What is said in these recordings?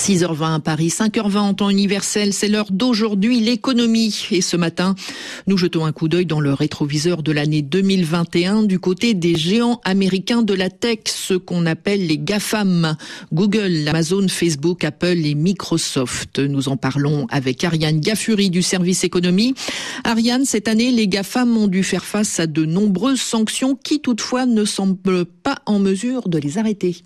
6h20 à Paris, 5h20 en temps universel, c'est l'heure d'aujourd'hui l'économie. Et ce matin, nous jetons un coup d'œil dans le rétroviseur de l'année 2021 du côté des géants américains de la tech, ce qu'on appelle les GAFAM, Google, Amazon, Facebook, Apple et Microsoft. Nous en parlons avec Ariane Gaffuri du service économie. Ariane, cette année, les GAFAM ont dû faire face à de nombreuses sanctions qui toutefois ne semblent pas en mesure de les arrêter.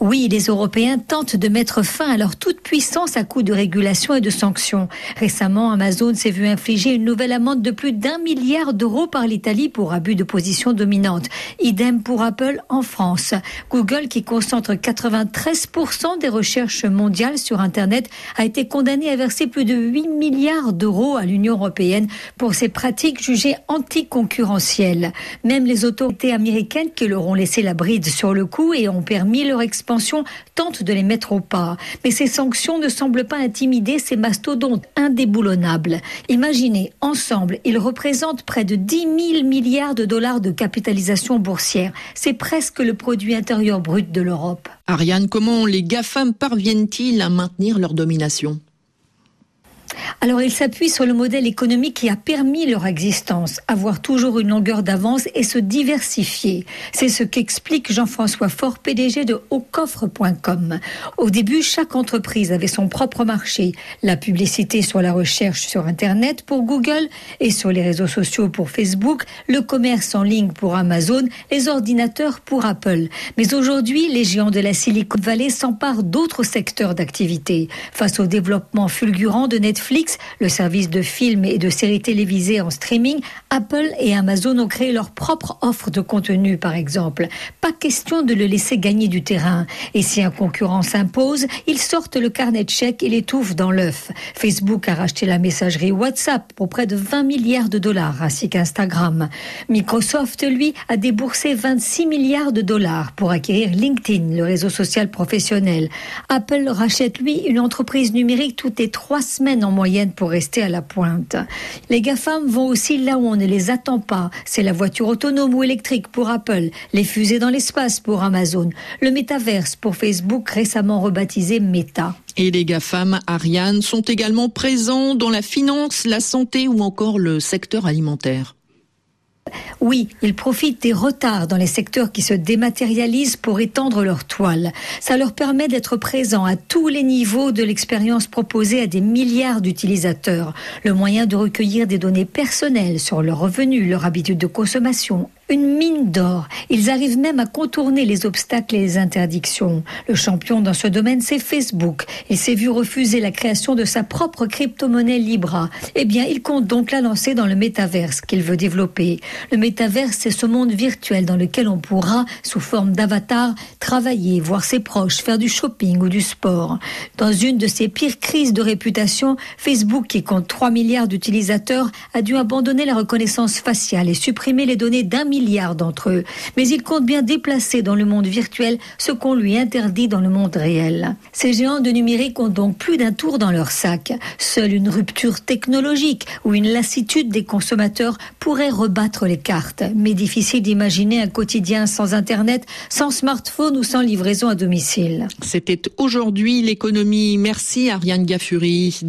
Oui, les Européens tentent de mettre fin à leur toute-puissance à coup de régulation et de sanctions. Récemment, Amazon s'est vu infliger une nouvelle amende de plus d'un milliard d'euros par l'Italie pour abus de position dominante. Idem pour Apple en France. Google, qui concentre 93% des recherches mondiales sur Internet, a été condamné à verser plus de 8 milliards d'euros à l'Union européenne pour ses pratiques jugées anticoncurrentielles. Même les autorités américaines qui leur ont laissé la bride sur le coup et ont permis leur expansion tente de les mettre au pas. Mais ces sanctions ne semblent pas intimider ces mastodontes indéboulonnables. Imaginez, ensemble, ils représentent près de 10 000 milliards de dollars de capitalisation boursière. C'est presque le produit intérieur brut de l'Europe. Ariane, comment les GAFAM parviennent-ils à maintenir leur domination? Alors ils s'appuient sur le modèle économique qui a permis leur existence, avoir toujours une longueur d'avance et se diversifier. C'est ce qu'explique Jean-François Faure, PDG de aucoffre.com. Au début, chaque entreprise avait son propre marché. La publicité sur la recherche sur Internet pour Google et sur les réseaux sociaux pour Facebook, le commerce en ligne pour Amazon, les ordinateurs pour Apple. Mais aujourd'hui, les géants de la Silicon Valley s'emparent d'autres secteurs d'activité. Face au développement fulgurant de Netflix, le service de films et de séries télévisées en streaming, Apple et Amazon ont créé leur propre offre de contenu, par exemple. Pas question de le laisser gagner du terrain. Et si un concurrent s'impose, ils sortent le carnet de chèques et l'étouffent dans l'œuf. Facebook a racheté la messagerie WhatsApp pour près de 20 milliards de dollars, ainsi qu'Instagram. Microsoft, lui, a déboursé 26 milliards de dollars pour acquérir LinkedIn, le réseau social professionnel. Apple rachète, lui, une entreprise numérique toutes les trois semaines en moyenne pour rester à la pointe. Les GAFAM vont aussi là où on ne les attend pas. C'est la voiture autonome ou électrique pour Apple, les fusées dans l'espace pour Amazon, le métaverse pour Facebook récemment rebaptisé Meta. Et les GAFAM, Ariane, sont également présents dans la finance, la santé ou encore le secteur alimentaire. Oui, ils profitent des retards dans les secteurs qui se dématérialisent pour étendre leur toile. Ça leur permet d'être présents à tous les niveaux de l'expérience proposée à des milliards d'utilisateurs. Le moyen de recueillir des données personnelles sur leurs revenus, leur habitude de consommation, une mine d'or. Ils arrivent même à contourner les obstacles et les interdictions. Le champion dans ce domaine, c'est Facebook. Il s'est vu refuser la création de sa propre crypto-monnaie Libra. Eh bien, il compte donc la lancer dans le métaverse qu'il veut développer. Le métaverse, c'est ce monde virtuel dans lequel on pourra, sous forme d'avatar, travailler, voir ses proches, faire du shopping ou du sport. Dans une de ses pires crises de réputation, Facebook, qui compte 3 milliards d'utilisateurs, a dû abandonner la reconnaissance faciale et supprimer les données d'un milliards d'entre eux. Mais il compte bien déplacer dans le monde virtuel ce qu'on lui interdit dans le monde réel. Ces géants de numérique ont donc plus d'un tour dans leur sac. Seule une rupture technologique ou une lassitude des consommateurs pourrait rebattre les cartes. Mais difficile d'imaginer un quotidien sans Internet, sans smartphone ou sans livraison à domicile. C'était aujourd'hui l'économie. Merci Ariane Gaffuri.